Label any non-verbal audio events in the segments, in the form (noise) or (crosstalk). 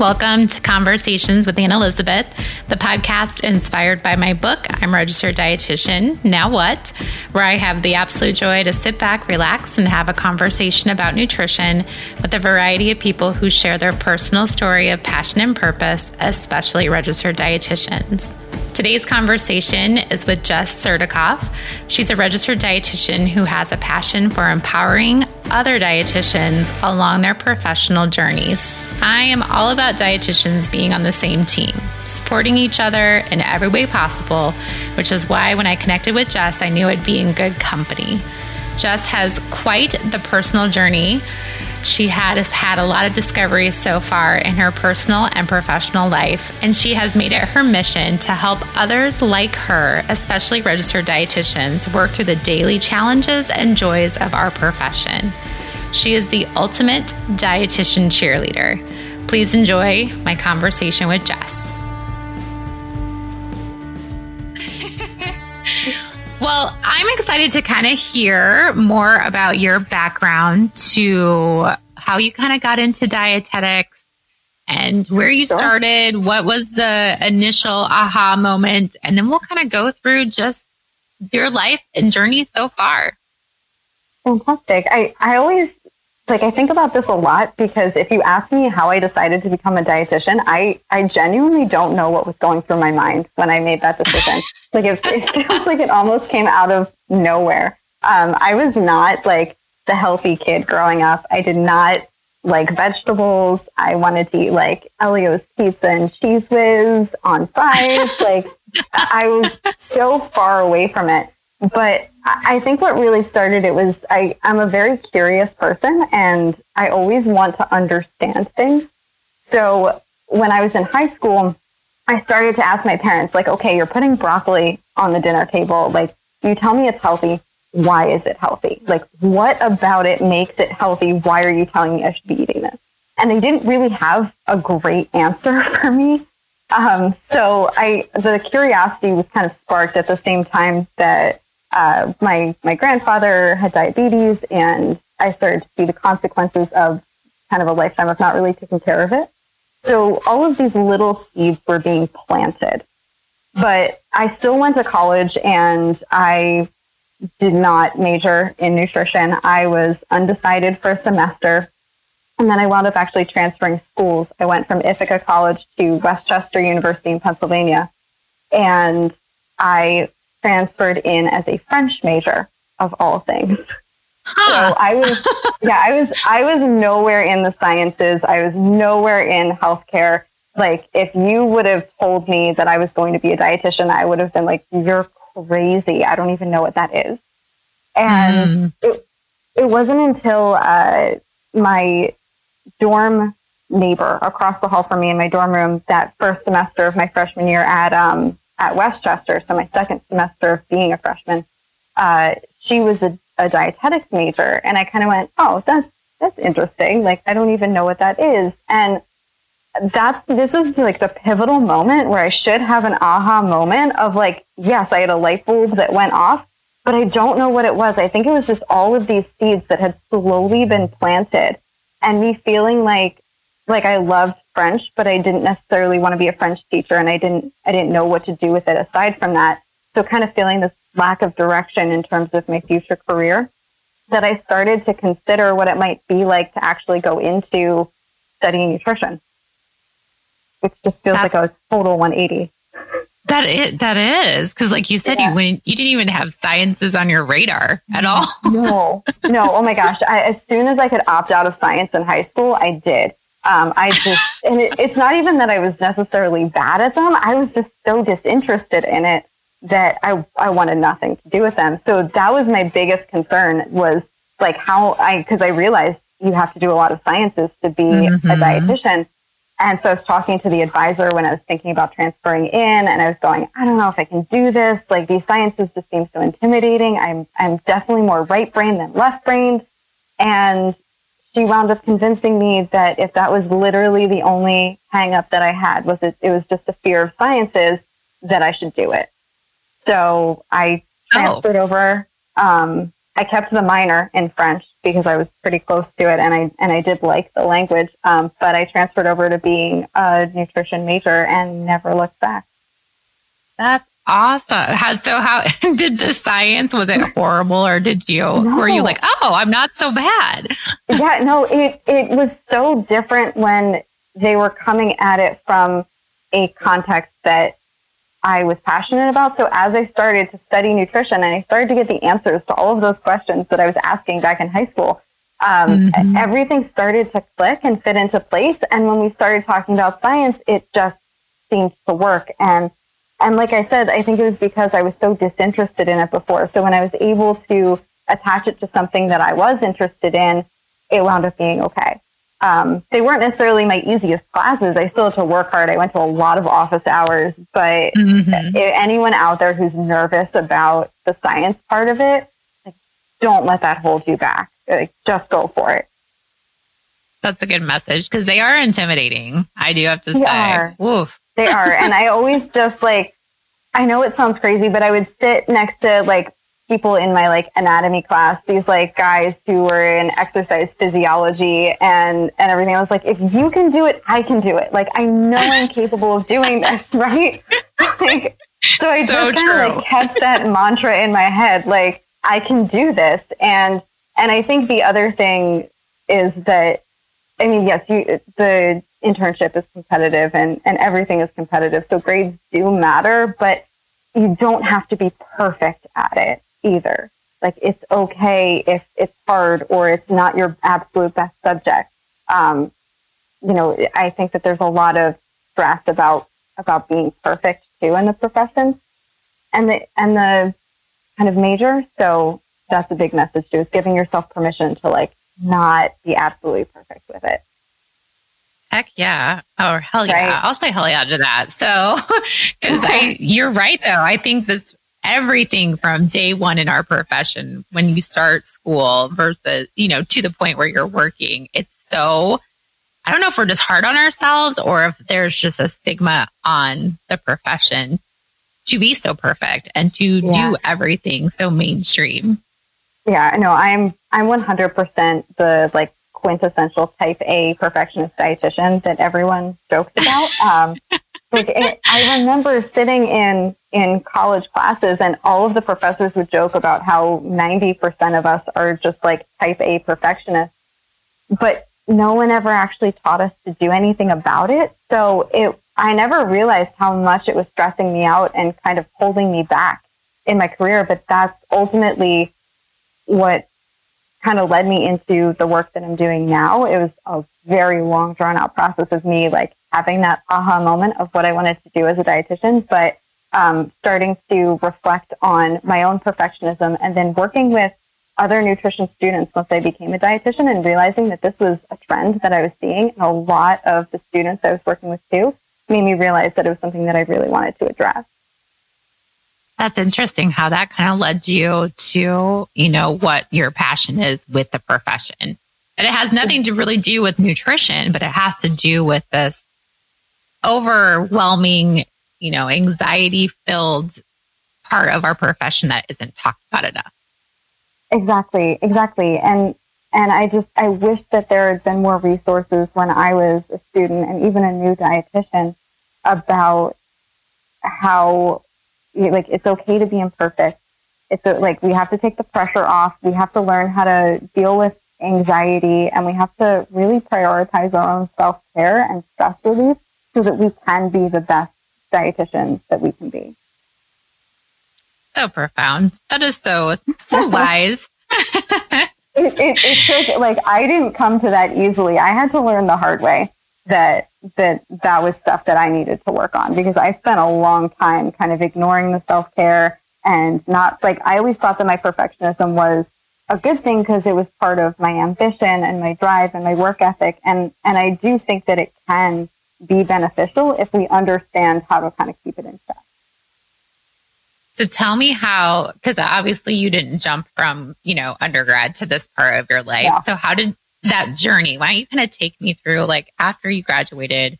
Welcome to Conversations with Anne Elizabeth, the podcast inspired by my book, I'm Registered Dietitian, Now What, where I have the absolute joy to sit back, relax, and have a conversation about nutrition with a variety of people who share their personal story of passion and purpose, especially registered dietitians. Today's conversation is with Jess Surdikoff. She's a registered dietitian who has a passion for empowering other dietitians along their professional journeys. I am all about dietitians being on the same team, supporting each other in every way possible, which is why when I connected with Jess, I knew I'd be in good company. Jess has quite the personal journey she has had a lot of discoveries so far in her personal and professional life, and she has made it her mission to help others like her, especially registered dietitians, work through the daily challenges and joys of our profession. She is the ultimate dietitian cheerleader. Please enjoy my conversation with Jess. Well, I'm excited to kind of hear more about your background to how you kind of got into dietetics and where you sure. started. What was the initial aha moment? And then we'll kind of go through just your life and journey so far. Fantastic. I, I always like I think about this a lot because if you ask me how I decided to become a dietitian, I, I genuinely don't know what was going through my mind when I made that decision. (laughs) like it, it feels like it almost came out of nowhere. Um, I was not like the healthy kid growing up. I did not like vegetables. I wanted to eat like Ellio's pizza and Cheez Whiz on fries. (laughs) like I was so far away from it. But I think what really started it was I, I'm a very curious person and I always want to understand things. So when I was in high school, I started to ask my parents, like, okay, you're putting broccoli on the dinner table. Like, you tell me it's healthy. Why is it healthy? Like, what about it makes it healthy? Why are you telling me I should be eating this? And they didn't really have a great answer (laughs) for me. Um, so I, the curiosity was kind of sparked at the same time that uh, my my grandfather had diabetes, and I started to see the consequences of kind of a lifetime of not really taking care of it. So all of these little seeds were being planted, but I still went to college, and I did not major in nutrition. I was undecided for a semester. And then I wound up actually transferring schools. I went from Ithaca College to West Chester University in Pennsylvania. And I transferred in as a French major of all things. Huh. So I was, (laughs) yeah, I was, I was nowhere in the sciences. I was nowhere in healthcare. Like, if you would have told me that I was going to be a dietitian, I would have been like, you're crazy. I don't even know what that is. And mm. it, it wasn't until uh, my dorm neighbor across the hall from me in my dorm room that first semester of my freshman year at um, at West Chester, so my second semester of being a freshman, uh, she was a, a, dietetics major, and I kind of went, "Oh, that's that's interesting. Like, I don't even know what that is." And that's this is like the pivotal moment where I should have an aha moment of like, yes, I had a light bulb that went off, but I don't know what it was. I think it was just all of these seeds that had slowly been planted, and me feeling like like I loved French, but I didn't necessarily want to be a French teacher and I didn't, I didn't know what to do with it aside from that. So kind of feeling this lack of direction in terms of my future career that I started to consider what it might be like to actually go into studying nutrition, which just feels That's, like a total 180. That is, that is because, like you said, yeah. you when you didn't even have sciences on your radar at all. (laughs) no, no. Oh my gosh! I, as soon as I could opt out of science in high school, I did. Um, I just, and it, it's not even that I was necessarily bad at them. I was just so disinterested in it that I, I wanted nothing to do with them. So that was my biggest concern was like how I, cause I realized you have to do a lot of sciences to be mm-hmm. a dietitian. And so I was talking to the advisor when I was thinking about transferring in and I was going, I don't know if I can do this. Like these sciences just seem so intimidating. I'm, I'm definitely more right brain than left brain. And she wound up convincing me that if that was literally the only hang up that I had was it, it was just a fear of sciences that I should do it. So I transferred oh. over. Um, I kept the minor in French because I was pretty close to it and I and I did like the language. Um, but I transferred over to being a nutrition major and never looked back. That's awesome. How, so how (laughs) did the science was it horrible or did you no. were you like, "Oh, I'm not so bad?" (laughs) yeah, no, it it was so different when they were coming at it from a context that I was passionate about. So as I started to study nutrition and I started to get the answers to all of those questions that I was asking back in high school, um, mm-hmm. everything started to click and fit into place. And when we started talking about science, it just seemed to work. And and like I said, I think it was because I was so disinterested in it before. So when I was able to attach it to something that I was interested in, it wound up being okay. Um, they weren't necessarily my easiest classes. I still had to work hard. I went to a lot of office hours, but mm-hmm. anyone out there who's nervous about the science part of it, like, don't let that hold you back. Like, just go for it. That's a good message because they are intimidating. I do have to they say, are. Oof. They are. And I always just like, I know it sounds crazy, but I would sit next to like people in my like anatomy class, these like guys who were in exercise physiology and and everything. I was like, if you can do it, I can do it. Like I know I'm (laughs) capable of doing this, (laughs) right? like so I so just kind of like kept that mantra in my head, like I can do this. And and I think the other thing is that I mean, yes, you the internship is competitive and, and everything is competitive. So grades do matter, but you don't have to be perfect at it either. Like it's okay if it's hard or it's not your absolute best subject. Um, you know, I think that there's a lot of stress about about being perfect too in the profession and the and the kind of major. So that's a big message too, is giving yourself permission to like not be absolutely perfect with it. Heck yeah. Or oh, hell yeah. Right? I'll say hell yeah to that. So, (laughs) because I, you're right though. I think this everything from day one in our profession when you start school versus, you know, to the point where you're working. It's so, I don't know if we're just hard on ourselves or if there's just a stigma on the profession to be so perfect and to yeah. do everything so mainstream. Yeah, no, I'm I'm 100% the like quintessential type A perfectionist dietitian that everyone jokes about. (laughs) Um, like it, I remember sitting in in college classes and all of the professors would joke about how 90% of us are just like type A perfectionists. But no one ever actually taught us to do anything about it. So it, I never realized how much it was stressing me out and kind of holding me back in my career. But that's ultimately what kind of led me into the work that I'm doing now. It was a very long drawn out process of me like having that aha moment of what I wanted to do as a dietitian, but um, starting to reflect on my own perfectionism and then working with other nutrition students once I became a dietitian and realizing that this was a trend that I was seeing and a lot of the students I was working with too made me realize that it was something that I really wanted to address. That's interesting how that kind of led you to, you know, what your passion is with the profession. And it has nothing to really do with nutrition, but it has to do with this overwhelming, you know, anxiety filled part of our profession that isn't talked about enough. Exactly, exactly. And and I just I wish that there had been more resources when I was a student and even a new dietitian about how like it's okay to be imperfect. It's a, like we have to take the pressure off. We have to learn how to deal with anxiety and we have to really prioritize our own self care and stress relief so that we can be the best dietitians that we can be. So profound. That is so, so (laughs) wise. (laughs) it, it, it took, like, I didn't come to that easily. I had to learn the hard way that that that was stuff that I needed to work on because I spent a long time kind of ignoring the self care and not like I always thought that my perfectionism was a good thing because it was part of my ambition and my drive and my work ethic and and I do think that it can be beneficial if we understand how to kind of keep it in check. So tell me how, because obviously you didn't jump from, you know, undergrad to this part of your life. Yeah. So how did that journey? Why don't you kind of take me through like after you graduated,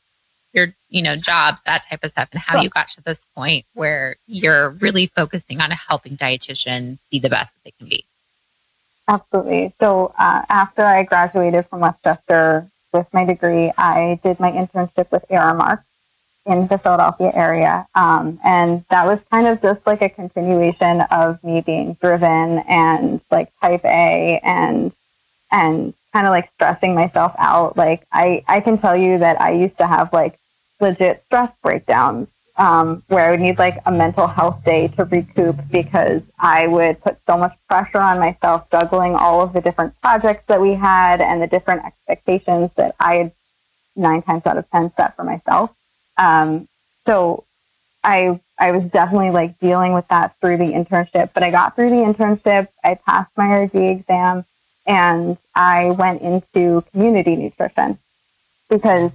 your, you know, jobs, that type of stuff, and how you got to this point where you're really focusing on helping dietitians be the best that they can be? absolutely. So uh, after I graduated from West Chester with my degree, I did my internship with Aramark in the Philadelphia area. Um, and that was kind of just like a continuation of me being driven and like type A and, and kind of like stressing myself out. Like I, I can tell you that I used to have like legit stress breakdowns um, where I would need like a mental health day to recoup because I would put so much pressure on myself juggling all of the different projects that we had and the different expectations that I had nine times out of 10 set for myself. Um, so I, I was definitely like dealing with that through the internship, but I got through the internship. I passed my RD exam and I went into community nutrition because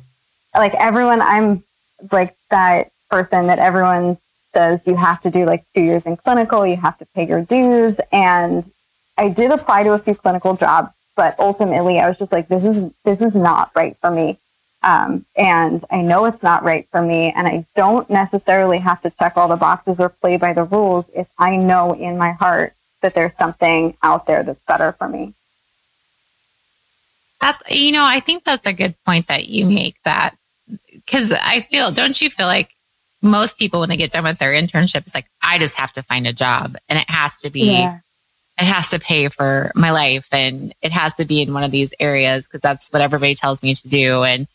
like everyone, I'm like that person that everyone says you have to do like two years in clinical, you have to pay your dues. And I did apply to a few clinical jobs, but ultimately I was just like, this is, this is not right for me. Um, and I know it's not right for me. And I don't necessarily have to check all the boxes or play by the rules if I know in my heart that there's something out there that's better for me. That's, you know, I think that's a good point that you make that because I feel, don't you feel like most people, when they get done with their internship, it's like, I just have to find a job and it has to be, yeah. it has to pay for my life and it has to be in one of these areas because that's what everybody tells me to do. And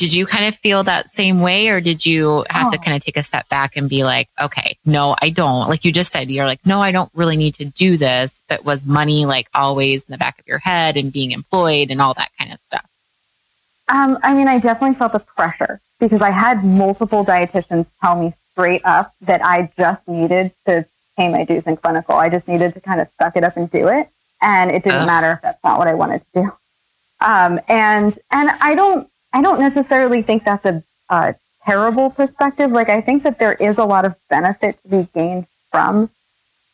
did you kind of feel that same way or did you have oh. to kind of take a step back and be like, okay, no, I don't. Like you just said, you're like, no, I don't really need to do this. But was money like always in the back of your head and being employed and all that kind of stuff? Um, I mean, I definitely felt the pressure because I had multiple dietitians tell me straight up that I just needed to pay my dues in clinical. I just needed to kind of suck it up and do it. And it didn't matter if that's not what I wanted to do. Um, and, and I don't, I don't necessarily think that's a, a terrible perspective. Like, I think that there is a lot of benefit to be gained from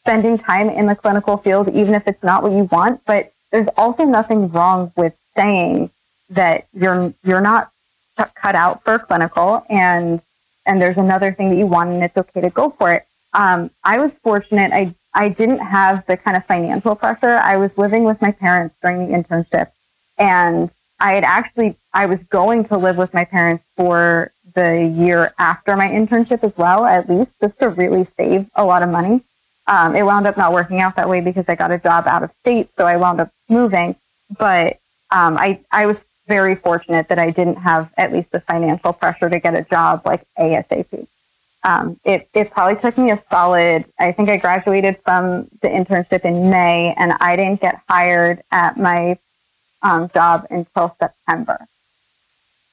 spending time in the clinical field, even if it's not what you want. But there's also nothing wrong with saying that you're, you're not cut out for clinical and and there's another thing that you want and it's okay to go for it. Um, I was fortunate. I I didn't have the kind of financial pressure. I was living with my parents during the internship and I had actually I was going to live with my parents for the year after my internship as well, at least just to really save a lot of money. Um, it wound up not working out that way because I got a job out of state, so I wound up moving. But um, I I was very fortunate that I didn't have at least the financial pressure to get a job like ASAP. Um, it, it probably took me a solid, I think I graduated from the internship in May and I didn't get hired at my um, job until September.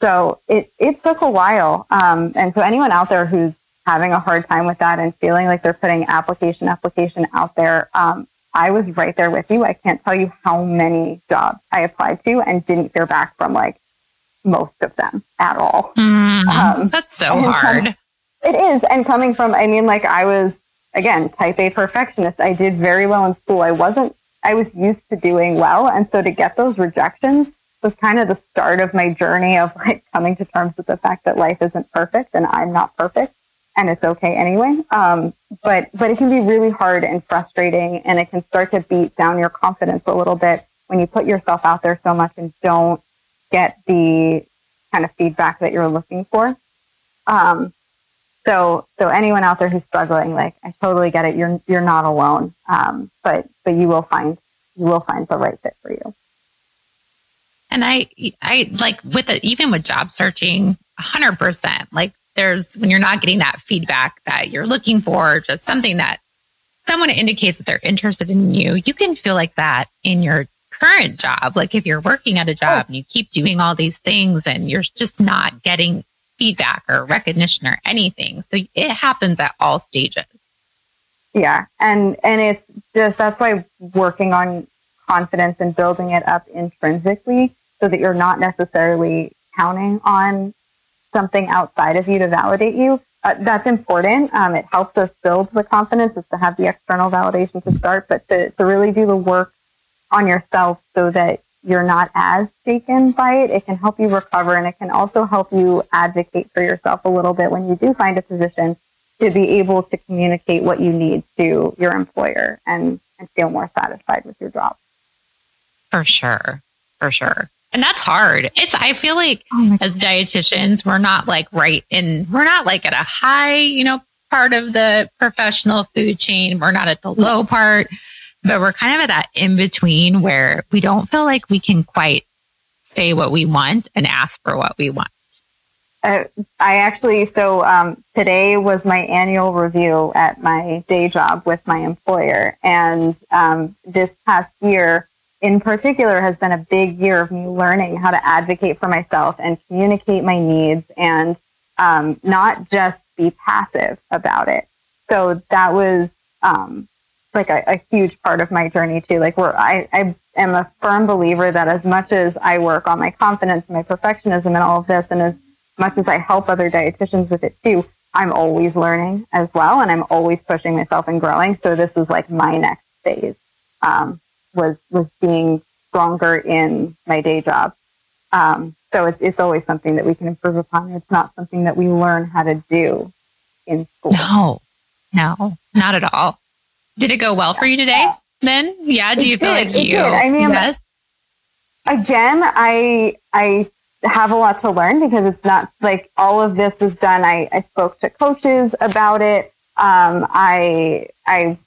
So it, it took a while. Um, and so anyone out there who's having a hard time with that and feeling like they're putting application application out there, um, I was right there with you. I can't tell you how many jobs I applied to and didn't hear back from like most of them at all. Mm, um, that's so hard. it is. And coming from, I mean, like I was, again, type A perfectionist. I did very well in school. I wasn't, I was used to doing well. And so to get those rejections was kind of the start of my journey of (laughs) like coming to terms with the fact that life isn't perfect and I'm not perfect and it's okay anyway. Um, but but it can be really hard and frustrating, and it can start to beat down your confidence a little bit when you put yourself out there so much and don't get the kind of feedback that you're looking for. Um, so so anyone out there who's struggling, like I totally get it. You're you're not alone. Um, but but you will find you will find the right fit for you. And I I like with it even with job searching, hundred percent. Like there's when you're not getting that feedback that you're looking for, just something that someone indicates that they're interested in you, you can feel like that in your current job. Like if you're working at a job and you keep doing all these things and you're just not getting feedback or recognition or anything. So it happens at all stages. Yeah. And and it's just that's why working on confidence and building it up intrinsically so that you're not necessarily counting on something outside of you to validate you. Uh, that's important. Um, it helps us build the confidence is to have the external validation to start, but to, to really do the work on yourself so that you're not as shaken by it. It can help you recover and it can also help you advocate for yourself a little bit when you do find a position to be able to communicate what you need to your employer and, and feel more satisfied with your job. For sure. For sure. And that's hard. It's, I feel like oh as dietitians, we're not like right in, we're not like at a high, you know, part of the professional food chain. We're not at the low part, but we're kind of at that in between where we don't feel like we can quite say what we want and ask for what we want. Uh, I actually, so um, today was my annual review at my day job with my employer. And um, this past year, in particular, has been a big year of me learning how to advocate for myself and communicate my needs and um, not just be passive about it. So that was um, like a, a, huge part of my journey too. Like where I, I am a firm believer that as much as I work on my confidence my perfectionism and all of this, and as much as I help other dietitians with it too, I'm always learning as well, and I'm always pushing myself and growing. So this was like my next phase um, was was being stronger in my day job. Um, so it's it's always something that we can improve upon. It's not something that we learn how to do in school. No, no, not at all. Did it go well for you today? Then, yeah. Do you feel like you? I mean, yes. Again, I I have a lot to learn because it's not like all of this was done. I, I spoke to coaches about it. Um, I, I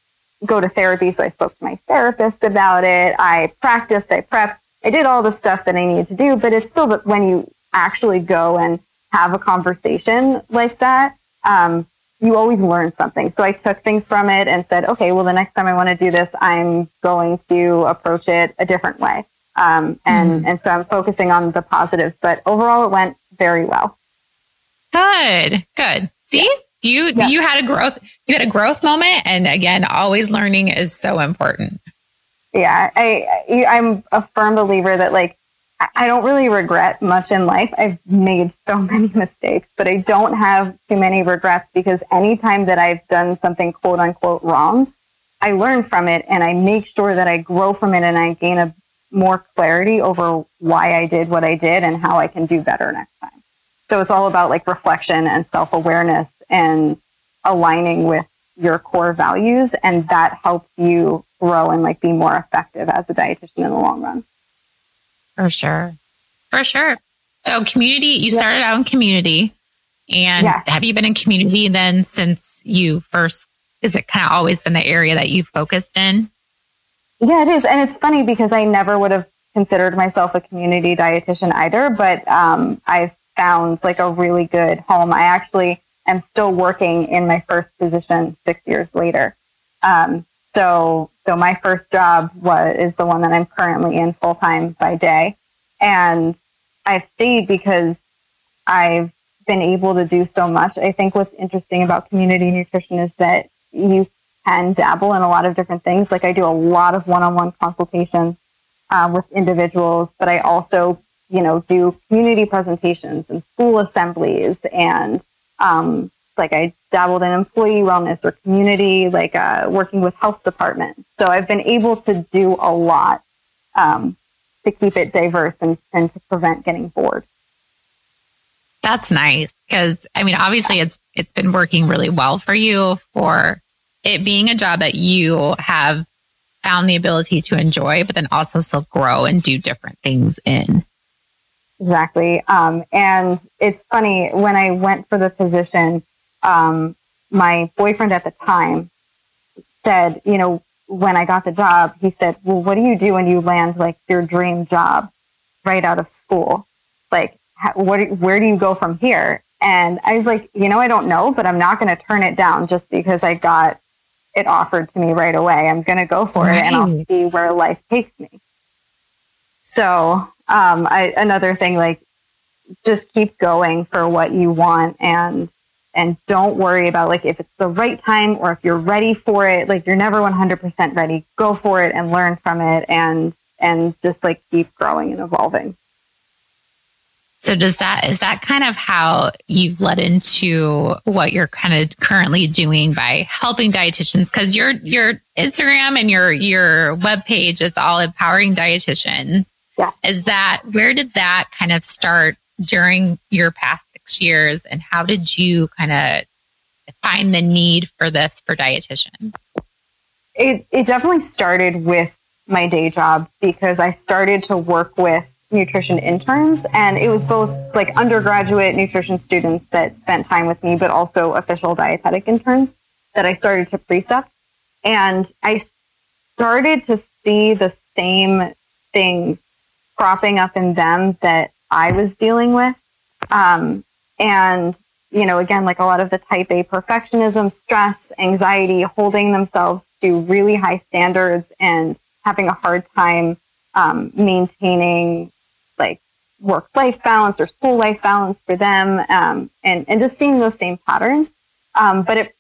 go to therapy, so I spoke to my therapist about it. I practiced, I prepped, I did all the stuff that I needed to do, but it's still that when you actually go and have a conversation like that, um, you always learn something. So I took things from it and said, okay, well, the next time I want to do this, I'm going to approach it a different way. Um, and, mm. and so I'm focusing on the positives, but overall it went very well. Good, good. See, yeah. you, yeah. you had a growth, you had a growth moment. And again, always learning is so important. Yeah. I, I'm a firm believer that like, I don't really regret much in life. I've made so (laughs) many mistakes, but I don't have too many regrets because anytime that I've done something quote unquote wrong, I learn from it and I make sure that I grow from it and I gain a more clarity over why I did what I did and how I can do better next time. So it's all about like reflection and self awareness and aligning with your core values. And that helps you grow and like be more effective as a dietitian in the long run. For sure. For sure. So community, you started out in community and yes. have you been in community then since you first, is it kind of always been the area that you focused in? Yeah, it is. And it's funny because I never would have considered myself a community dietitian either, but um, I've found like a really good home. I actually am still working in my first position six years later. Um, so, so my first job was is the one that I'm currently in full time by day, and I've stayed because I've been able to do so much. I think what's interesting about community nutrition is that you can dabble in a lot of different things. Like I do a lot of one-on-one consultations um, with individuals, but I also, you know, do community presentations and school assemblies and, um, like I dabbled in employee wellness or community, like uh, working with health departments. So I've been able to do a lot um, to keep it diverse and, and to prevent getting bored. That's nice because I mean, obviously, it's it's been working really well for you for it being a job that you have found the ability to enjoy, but then also still grow and do different things in. Exactly. Um, and it's funny when I went for the position, um, my boyfriend at the time said, you know, when I got the job, he said, well, what do you do when you land like your dream job right out of school? Like, what, where do you go from here? And I was like, you know, I don't know, but I'm not going to turn it down just because I got it offered to me right away. I'm going to go for right. it and I'll see where life takes me. So, um, I, another thing, like just keep going for what you want and, and don't worry about like if it's the right time or if you're ready for it. Like you're never 100% ready. Go for it and learn from it and, and just like keep growing and evolving. So does that is that kind of how you've led into what you're kind of currently doing by helping dietitians because your your Instagram and your your web page is all empowering dietitians. Yeah. Is that where did that kind of start during your past 6 years and how did you kind of find the need for this for dietitians? It it definitely started with my day job because I started to work with nutrition interns and it was both like undergraduate nutrition students that spent time with me but also official dietetic interns that I started to precept and I started to see the same things cropping up in them that I was dealing with um, and you know again like a lot of the type A perfectionism stress anxiety holding themselves to really high standards and having a hard time um, maintaining like work life balance or school life balance for them, um, and and just seeing those same patterns. Um, but it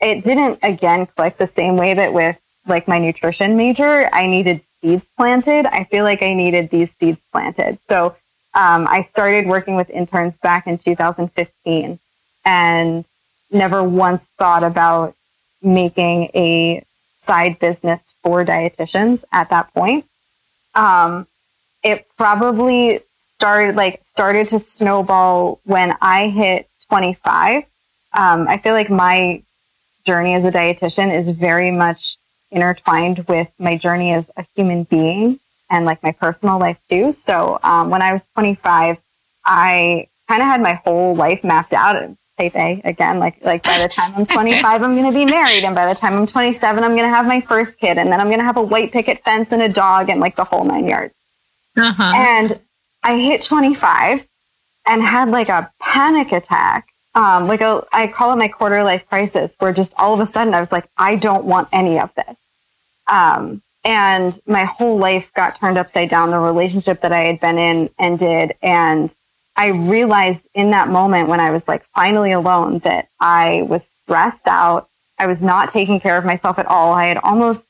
it didn't again click the same way that with like my nutrition major, I needed seeds planted. I feel like I needed these seeds planted. So um, I started working with interns back in 2015, and never once thought about making a side business for dietitians at that point. Um, it probably started like started to snowball when I hit 25. Um, I feel like my journey as a dietitian is very much intertwined with my journey as a human being and like my personal life too. So um, when I was 25, I kind of had my whole life mapped out. Type A again, like like by the time I'm (laughs) 25, I'm going to be married, and by the time I'm 27, I'm going to have my first kid, and then I'm going to have a white picket fence and a dog and like the whole nine yards. Uh-huh. And I hit 25 and had like a panic attack. Um, like a, I call it my quarter life crisis where just all of a sudden I was like, I don't want any of this. Um, and my whole life got turned upside down. The relationship that I had been in ended. And I realized in that moment when I was like finally alone that I was stressed out. I was not taking care of myself at all. I had almost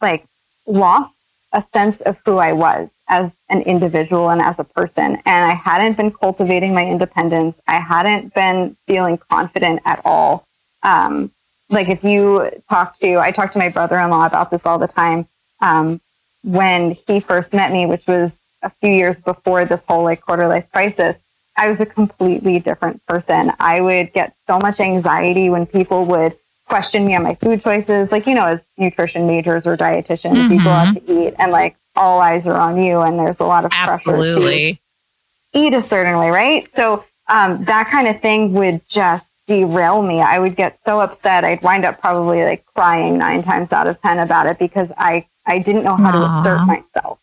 like lost a sense of who I was as an individual and as a person. And I hadn't been cultivating my independence. I hadn't been feeling confident at all. Um, like if you talk to, I talk to my brother-in-law about this all the time. Um, when he first met me, which was a few years before this whole like quarter life crisis, I was a completely different person. I would get so much anxiety when people would question me on my food choices. Like, you know, as nutrition majors or dietitians, mm-hmm. you go out to eat and like all eyes are on you and there's a lot of Absolutely. Pressure to eat a certain way, right? So um, that kind of thing would just derail me. I would get so upset. I'd wind up probably like crying nine times out of 10 about it because I, I didn't know how Aww. to assert myself.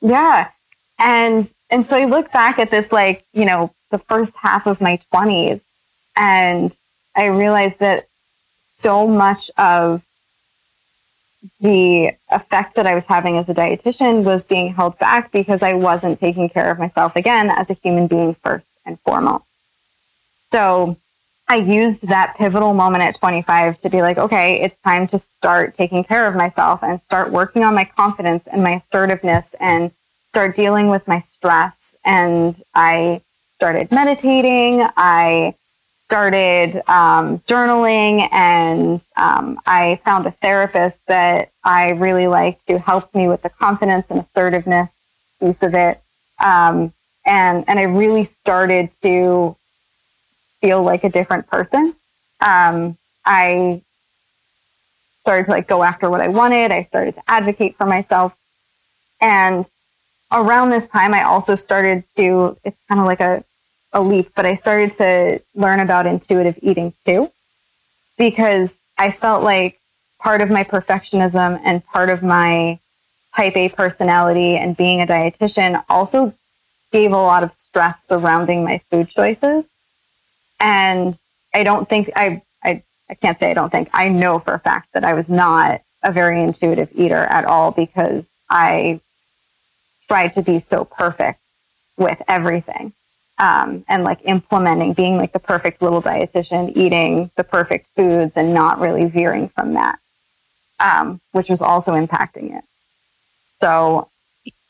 Yeah. And, and so I look back at this, like, you know, the first half of my twenties and I realized that so much of the effect that I was having as a dietitian was being held back because I wasn't taking care of myself again as a human being first and foremost. So I used that pivotal moment at 25 to be like, okay, it's time to start taking care of myself and start working on my confidence and my assertiveness and start dealing with my stress. And I started meditating. I started um, journaling and um, I found a therapist that I really liked who helped me with the confidence and assertiveness piece of it. Um, and, and I really started to feel like a different person. Um, I started to like go after what I wanted. I started to advocate for myself. And around this time, I also started to, it's kind of like a a leap, but I started to learn about intuitive eating too, because I felt like part of my perfectionism and part of my type A personality and being a dietitian also gave a lot of stress surrounding my food choices. And I don't think I, I, I can't say I don't think I know for a fact that I was not a very intuitive eater at all because I tried to be so perfect with everything um, and like implementing being like the perfect little dietitian, eating the perfect foods and not really veering from that, um, which was also impacting it. So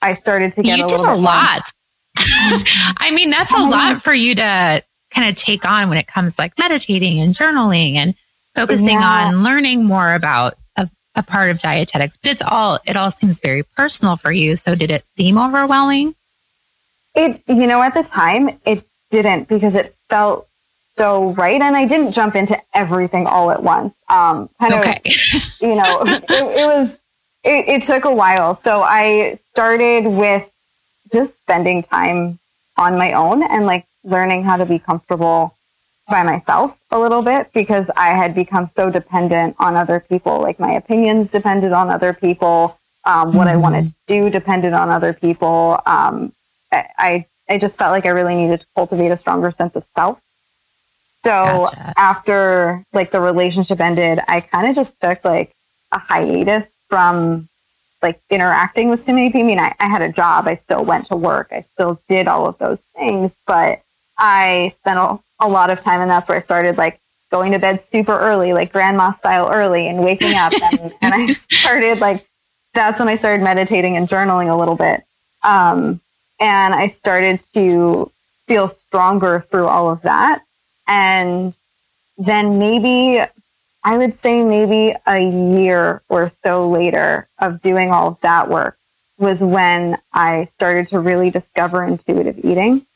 I started to get you a did little a lot. (laughs) I mean, that's a lot for you to kind of take on when it comes like meditating and journaling and focusing yeah. on learning more about a, a part of dietetics. But it's all it all seems very personal for you. So did it seem overwhelming? It, you know, at the time, it didn't because it felt so right. And I didn't jump into everything all at once. Um, kind okay. of, (laughs) you know, it, it, was, it, it took a while. So I started with just spending time on my own and like learning how to be comfortable by myself a little bit because I had become so dependent on other people. Like my opinions depended on other people. Um, what mm-hmm. I wanted to do depended on other people. Um, I, I just felt like I really needed to cultivate a stronger sense of self. So gotcha. after like the relationship ended, I kind of just took like a hiatus from like interacting with too many people. I mean, I, I had a job. I still went to work. I still did all of those things, but I spent a, a lot of time and that's where I started like going to bed super early, like grandma style early and waking up. and, (laughs) and I started like, that's when I started meditating and journaling a little bit. Um, and I started to feel stronger through all of that. And then maybe I would say maybe a year or so later of doing all of that work was when I started to really discover intuitive eating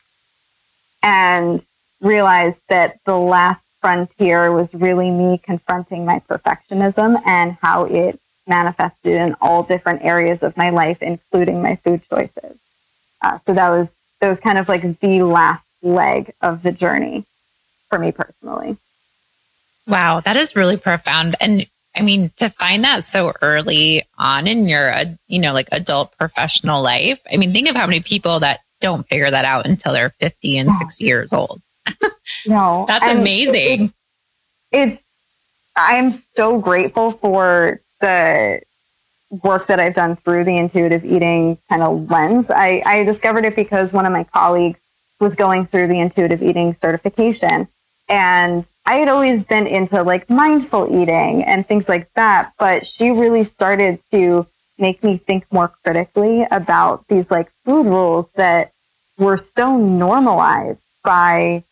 and realized that the last frontier was really me confronting my perfectionism and how it manifested in all different areas of my life, including my food choices. Uh, so that was that was kind of like the last leg of the journey for me personally. Wow, that is really profound. And I mean, to find that so early on in your, uh, you know, like adult professional life. I mean, think of how many people that don't figure that out until they're 50 and 60 years old. (laughs) no, (laughs) that's amazing. It, it's, I'm so grateful for the work that I've done through the intuitive eating kind of lens. I, I discovered it because one of my colleagues was going through the intuitive eating certification and I had always been into like mindful eating and things like that, but she really started to make me think more critically about these like food rules that were so normalized by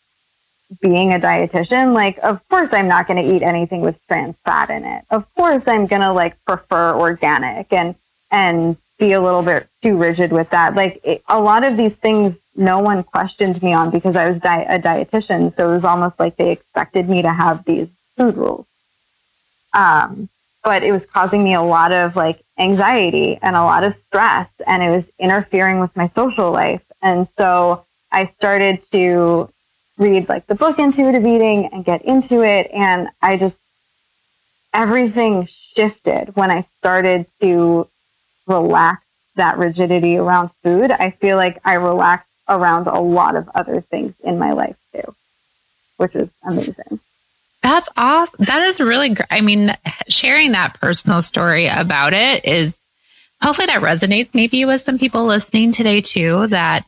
being a dietitian. Like, of course, I'm not going to eat anything with trans fat in it. Of course, I'm going to like prefer organic and, and be a little bit too rigid with that. Like it, a lot of these things no one questioned me on because I was di- a dietitian. So it was almost like they expected me to have these food rules. Um, but it was causing me a lot of like anxiety and a lot of stress and it was interfering with my social life. And so I started to read like the book Intuitive Eating and get into it. And I just, everything shifted when I started to relax that rigidity around food. I feel like I relaxed around a lot of other things in my life too, which is amazing. That's awesome. That is really great. I mean, sharing that personal story about it is hopefully that resonates maybe with some people listening today too that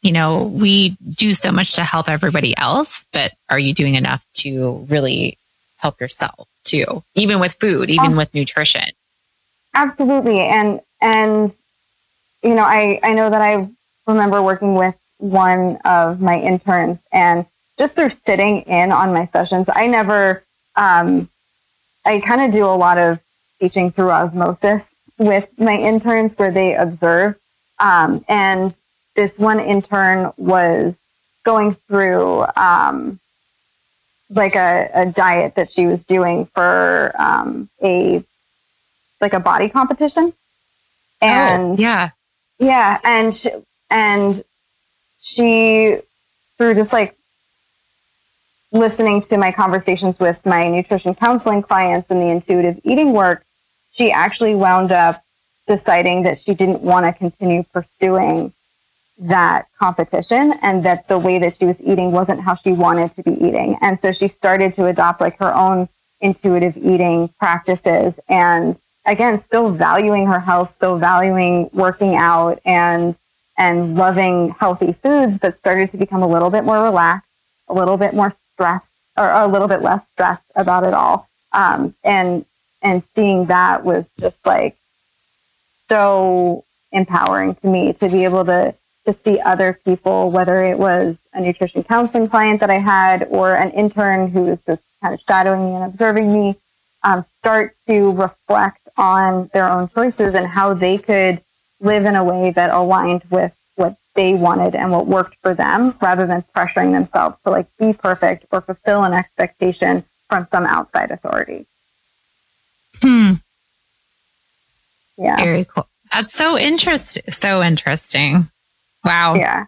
you know, we do so much to help everybody else, but are you doing enough to really help yourself too? Even with food, even um, with nutrition. Absolutely. And and you know, I, I know that I remember working with one of my interns and just through sitting in on my sessions, I never, um, I kind of do a lot of teaching through osmosis with my interns where they observe. Um, and this one intern was going through, um, like a, a diet that she was doing for, um, a, like a body competition. Oh, and oh, yeah, yeah. And, she, and she, through just like listening to my conversations with my nutrition counseling clients and the intuitive eating work, she actually wound up deciding that she didn't want to continue pursuing that competition and that the way that she was eating wasn't how she wanted to be eating. And so she started to adopt like her own intuitive eating practices and again, still valuing her health, still valuing working out and and loving healthy foods, but started to become a little bit more relaxed, a little bit more stressed, or a little bit less stressed about it all. Um, and and seeing that was just like so empowering to me to be able to to see other people, whether it was a nutrition counseling client that I had or an intern who was just kind of shadowing me and observing me, um, start to reflect on their own choices and how they could live in a way that aligned with they wanted and what worked for them rather than pressuring themselves to like be perfect or fulfill an expectation from some outside authority. Hmm. Yeah. Very cool. That's so interesting. So interesting. Wow. Yeah.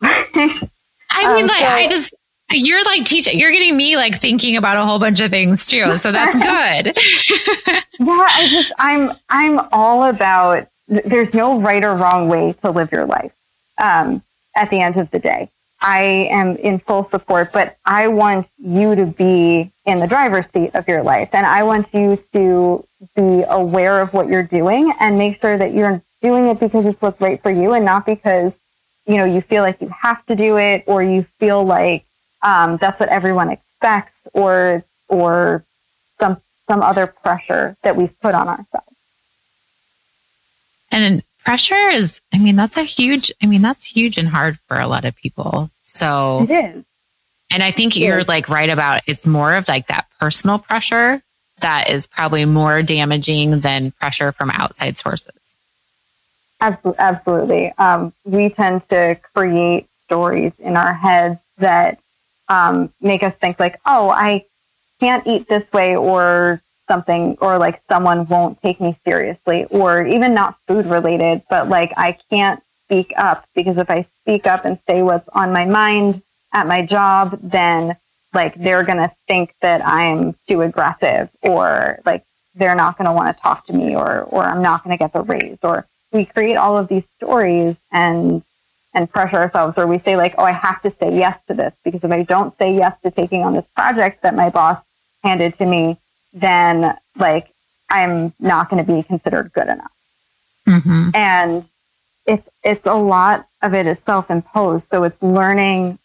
(laughs) I mean, um, like, so, I just, you're like teaching, you're getting me like thinking about a whole bunch of things too. So that's (laughs) good. yeah. I just, I'm, I'm all about, there's no right or wrong way to live your life. Um, at the end of the day, I am in full support, but I want you to be in the driver's seat of your life. And I want you to be aware of what you're doing and make sure that you're doing it because it's what's right for you and not because, you know, you feel like you have to do it or you feel like um, that's what everyone expects or, or some, some other pressure that we've put on ourselves. And pressure is, I mean, that's a huge, I mean, that's huge and hard for a lot of people. So it is. And I think it you're is. like right about it's more of like that personal pressure that is probably more damaging than pressure from outside sources. Absolutely. Absolutely. Um, we tend to create stories in our heads that um, make us think like, oh, I can't eat this way or something or like someone won't take me seriously or even not food related, but like I can't speak up because if I speak up and say what's on my mind at my job, then like they're going to think that I'm too aggressive or like they're not going to want to talk to me or, or I'm not going to get the raise or we create all of these stories and, and pressure ourselves or we say like, oh, I have to say yes to this because if I don't say yes to taking on this project that my boss handed to me, then like I'm not going to be considered good enough. Mm-hmm. And it's it's a lot of it is self-imposed. So it's learning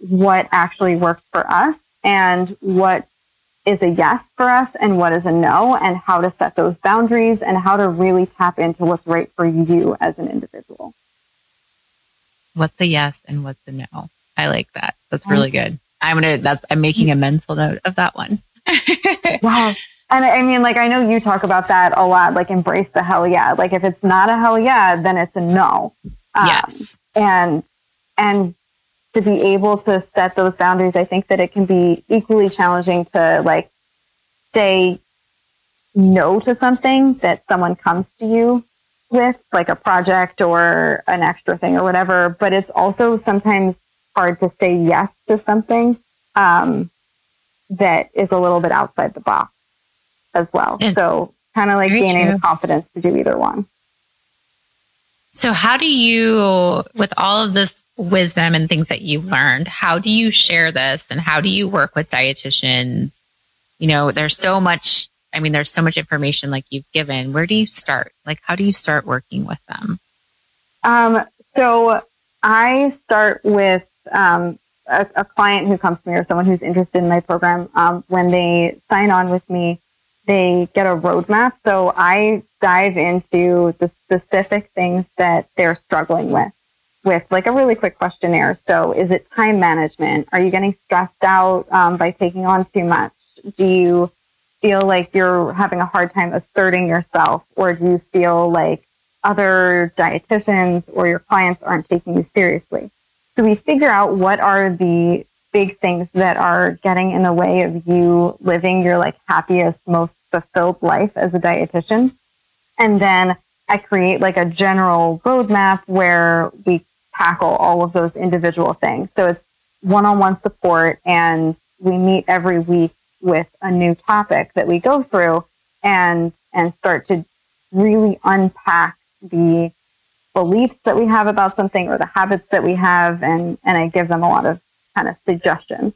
what actually works for us and what is a yes for us and what is a no and how to set those boundaries and how to really tap into what's right for you as an individual. What's a yes and what's a no? I like that. That's really good. I'm gonna that's I'm making a mental note of that one. (laughs) wow. And I mean, like, I know you talk about that a lot, like, embrace the hell yeah. Like, if it's not a hell yeah, then it's a no. Um, yes. And, and to be able to set those boundaries, I think that it can be equally challenging to, like, say no to something that someone comes to you with, like a project or an extra thing or whatever. But it's also sometimes hard to say yes to something. Um, that is a little bit outside the box as well. so kind of like gaining true. the confidence to do either one. So how do you, with all of this wisdom and things that you've learned, how do you share this and how do you work with dietitians? You know, there's so much, I mean, there's so much information like you've given. Where do you start? Like, how do you start working with them? Um, so I start with um, a, a, client who comes to me or someone who's interested in my program, um, when they sign on with me, they get a roadmap. So I dive into the specific things that they're struggling with, with like a really quick questionnaire. So is it time management? Are you getting stressed out um, by taking on too much? Do you feel like you're having a hard time asserting yourself, or do you feel like other dietitians or your clients aren't taking you seriously? So we figure out what are the big things that are getting in the way of you living your like happiest, most fulfilled life as a dietitian. And then I create like a general roadmap where we tackle all of those individual things. So it's one-on-one support and we meet every week with a new topic that we go through and, and start to really unpack the beliefs that we have about something or the habits that we have, and, and I give them a lot of kind of suggestions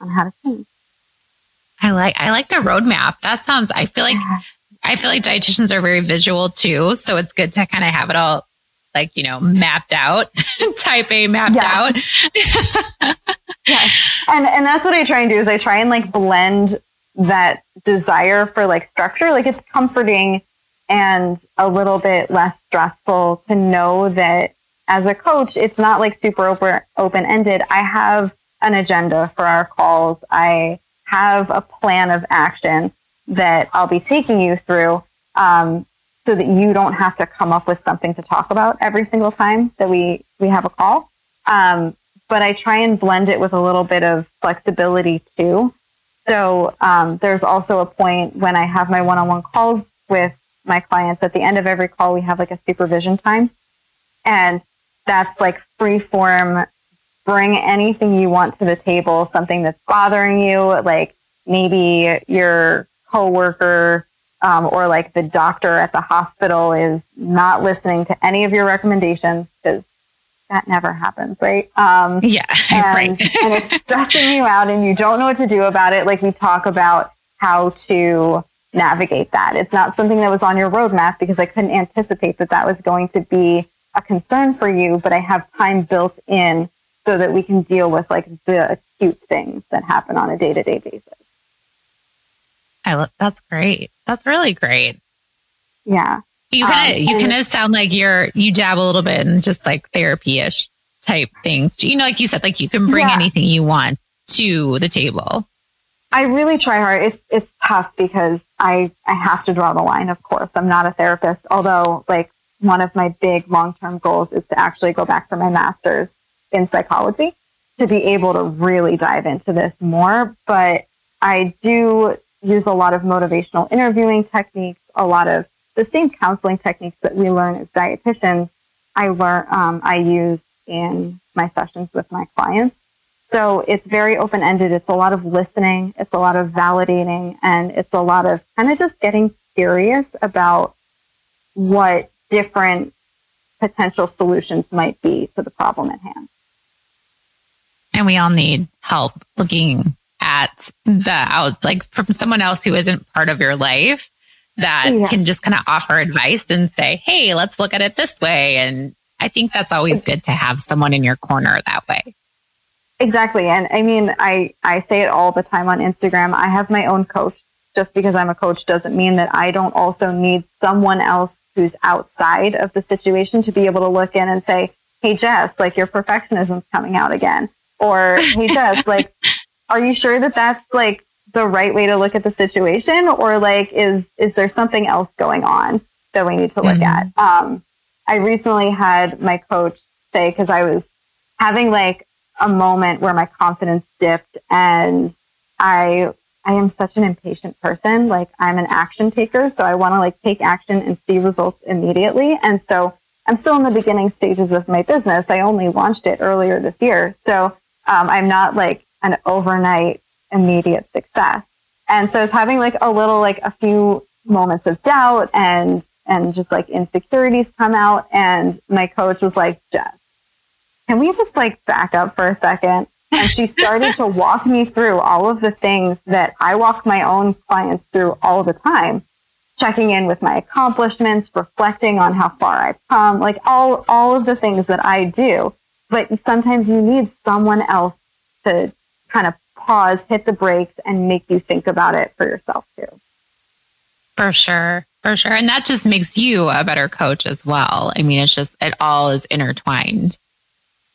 on how to change. I like I like the roadmap. That sounds. I feel like yeah. I feel like dietitians are very visual too, so it's good to kind of have it all like you know mapped out, (laughs) type A mapped out. (laughs) yeah, and and that's what I try and do is I try and like blend that desire for like structure. Like it's comforting and a little bit less stressful to know that as a coach, it's not like super open, ended. I have an agenda for our calls. I have a plan of action that I'll be taking you through, um, so that you don't have to come up with something to talk about every single time that we, we have a call. Um, but I try and blend it with a little bit of flexibility too. So um, there's also a point when I have my one-on-one calls with my clients at the end of every call, we have like a supervision time. And that's like free form. Bring anything you want to the table, something that's bothering you, like maybe your coworker um, or like the doctor at the hospital is not listening to any of your recommendations because that never happens, right? Um, yeah, (laughs) and, right. and it's stressing you out and you don't know what to do about it. Like we talk about how to navigate that. It's not something that was on your roadmap because I couldn't anticipate that that was going to be a concern for you, but I have time built in so that we can deal with like the acute things that happen on a day to day basis. I love, that's great. That's really great. Yeah. You kind of um, you kind of sound like you're you dab a little bit in just like therapy ish type things. You know, like you said, like you can bring yeah. anything you want to the table. I really try hard. It's it's tough because I I have to draw the line. Of course, I'm not a therapist. Although, like one of my big long term goals is to actually go back for my master's in psychology to be able to really dive into this more. But I do use a lot of motivational interviewing techniques, a lot of the same counseling techniques that we learn as dietitians, I learn, um, I use in my sessions with my clients. So it's very open ended. It's a lot of listening. It's a lot of validating and it's a lot of kind of just getting curious about what different potential solutions might be to the problem at hand. And we all need help looking at the out, like from someone else who isn't part of your life that yeah. can just kind of offer advice and say, Hey, let's look at it this way. And I think that's always good to have someone in your corner that way. Exactly. And I mean, I, I say it all the time on Instagram. I have my own coach. Just because I'm a coach doesn't mean that I don't also need someone else who's outside of the situation to be able to look in and say, Hey, Jess, like your perfectionism's coming out again. Or, Hey, (laughs) Jess, like, are you sure that that's like the right way to look at the situation or like is is there something else going on that we need to look mm-hmm. at um, i recently had my coach say because i was having like a moment where my confidence dipped and i i am such an impatient person like i'm an action taker so i want to like take action and see results immediately and so i'm still in the beginning stages of my business i only launched it earlier this year so um, i'm not like an overnight immediate success. And so it's having like a little, like a few moments of doubt and, and just like insecurities come out. And my coach was like, Jess, can we just like back up for a second? And she started to (laughs) walk me through all of the things that I walk my own clients through all the time, checking in with my accomplishments, reflecting on how far I've come, like all, all of the things that I do. But sometimes you need someone else to kind of pause, hit the brakes, and make you think about it for yourself too. For sure. For sure. And that just makes you a better coach as well. I mean, it's just, it all is intertwined.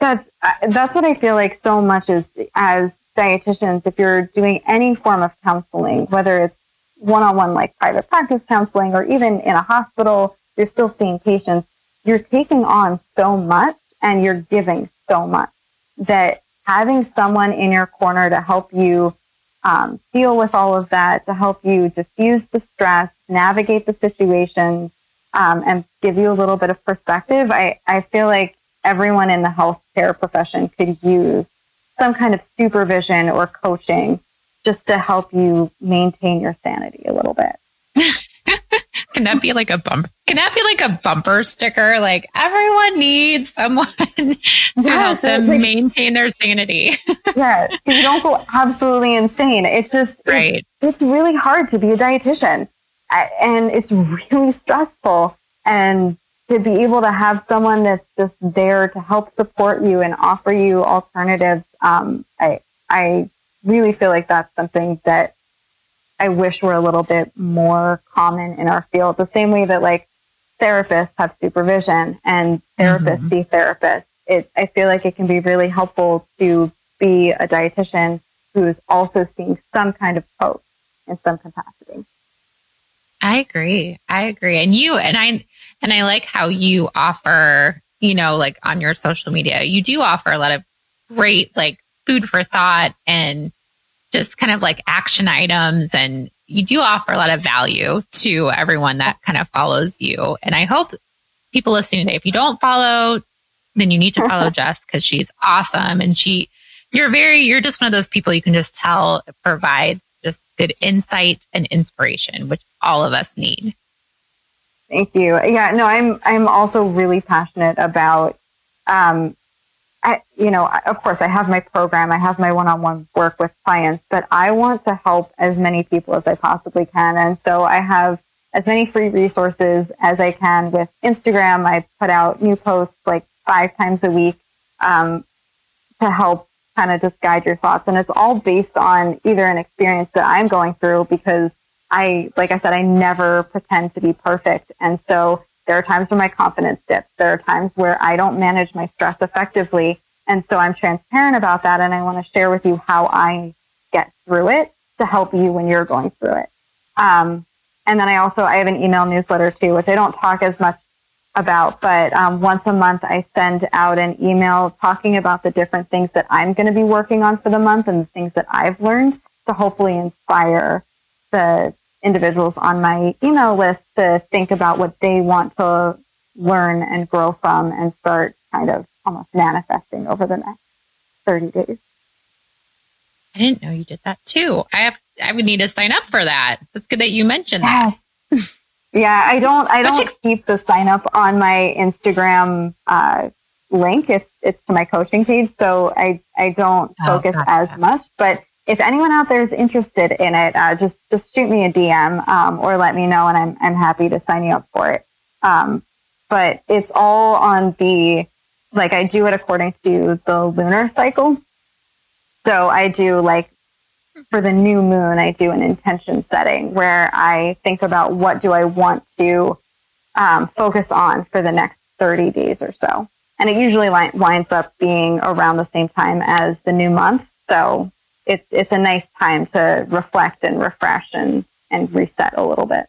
That's, that's what I feel like so much is as dietitians, if you're doing any form of counseling, whether it's one-on-one like private practice counseling or even in a hospital, you're still seeing patients, you're taking on so much and you're giving so much that having someone in your corner to help you um, deal with all of that, to help you diffuse the stress, navigate the situations, um, and give you a little bit of perspective, I, I feel like everyone in the healthcare profession could use some kind of supervision or coaching just to help you maintain your sanity a little bit. (laughs) Can that be like a bumper? Can that be like a bumper sticker? Like everyone needs someone (laughs) to yes, help them like, maintain their sanity. (laughs) yeah, so you don't go absolutely insane. It's just right. It's, it's really hard to be a dietitian, and it's really stressful. And to be able to have someone that's just there to help support you and offer you alternatives, um, I I really feel like that's something that I wish were a little bit more common in our field. The same way that like therapists have supervision and therapists mm-hmm. see therapists. It, I feel like it can be really helpful to be a dietitian who's also seeing some kind of coach in some capacity. I agree. I agree. And you and I and I like how you offer, you know, like on your social media, you do offer a lot of great like food for thought and just kind of like action items and you do offer a lot of value to everyone that kind of follows you. And I hope people listening today, if you don't follow, then you need to follow (laughs) Jess because she's awesome. And she, you're very, you're just one of those people you can just tell provides just good insight and inspiration, which all of us need. Thank you. Yeah, no, I'm, I'm also really passionate about, um, I, you know, of course, I have my program, I have my one-on-one work with clients, but I want to help as many people as I possibly can. And so I have as many free resources as I can with Instagram. I put out new posts like five times a week um, to help kind of just guide your thoughts. And it's all based on either an experience that I'm going through because I, like I said, I never pretend to be perfect. And so there are times when my confidence dips. There are times where I don't manage my stress effectively. And so I'm transparent about that. And I want to share with you how I get through it to help you when you're going through it. Um, and then I also, I have an email newsletter too, which I don't talk as much about, but um, once a month I send out an email talking about the different things that I'm going to be working on for the month and the things that I've learned to hopefully inspire the individuals on my email list to think about what they want to learn and grow from and start kind of almost manifesting over the next 30 days. I didn't know you did that too. I have I would need to sign up for that. It's good that you mentioned that. (laughs) Yeah, I don't I don't keep the sign up on my Instagram uh, link. It's it's to my coaching page, so I I don't oh, focus gotcha. as much. But if anyone out there is interested in it, uh, just just shoot me a DM um, or let me know, and I'm I'm happy to sign you up for it. Um, but it's all on the like I do it according to the lunar cycle. So I do like for the new moon, I do an intention setting where I think about what do I want to um, focus on for the next 30 days or so. And it usually winds up being around the same time as the new month. So it's, it's a nice time to reflect and refresh and, and reset a little bit.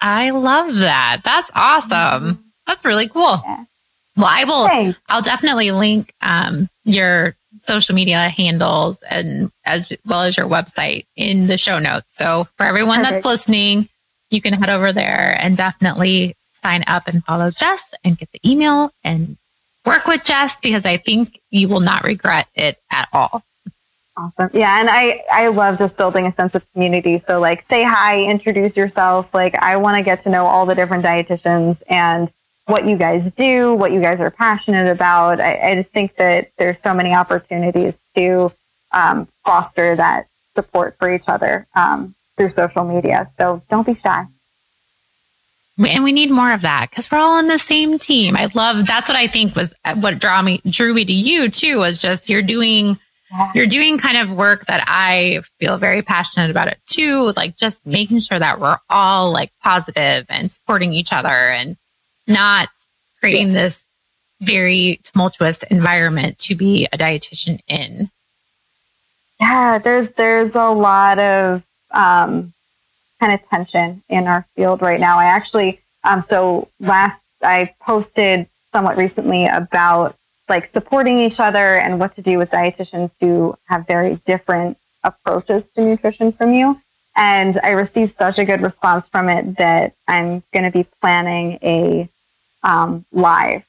I love that. That's awesome. Mm-hmm. That's really cool. Yeah. Well, I will. Thanks. I'll definitely link um, your social media handles and as well as your website in the show notes. So for everyone Perfect. that's listening, you can head over there and definitely sign up and follow Jess and get the email and work with Jess because I think you will not regret it at all. Awesome. Yeah. And I, I love just building a sense of community. So like say hi, introduce yourself. Like I want to get to know all the different dietitians and what you guys do, what you guys are passionate about. I, I just think that there's so many opportunities to um, foster that support for each other um, through social media. So don't be shy. And we need more of that because we're all on the same team. I love that's what I think was what drew me drew me to you too was just you're doing you're doing kind of work that I feel very passionate about it too. Like just making sure that we're all like positive and supporting each other and not creating this very tumultuous environment to be a dietitian in. Yeah, there's there's a lot of um, kind of tension in our field right now. I actually um, so last I posted somewhat recently about like supporting each other and what to do with dietitians who have very different approaches to nutrition from you. And I received such a good response from it that I'm going to be planning a um, live,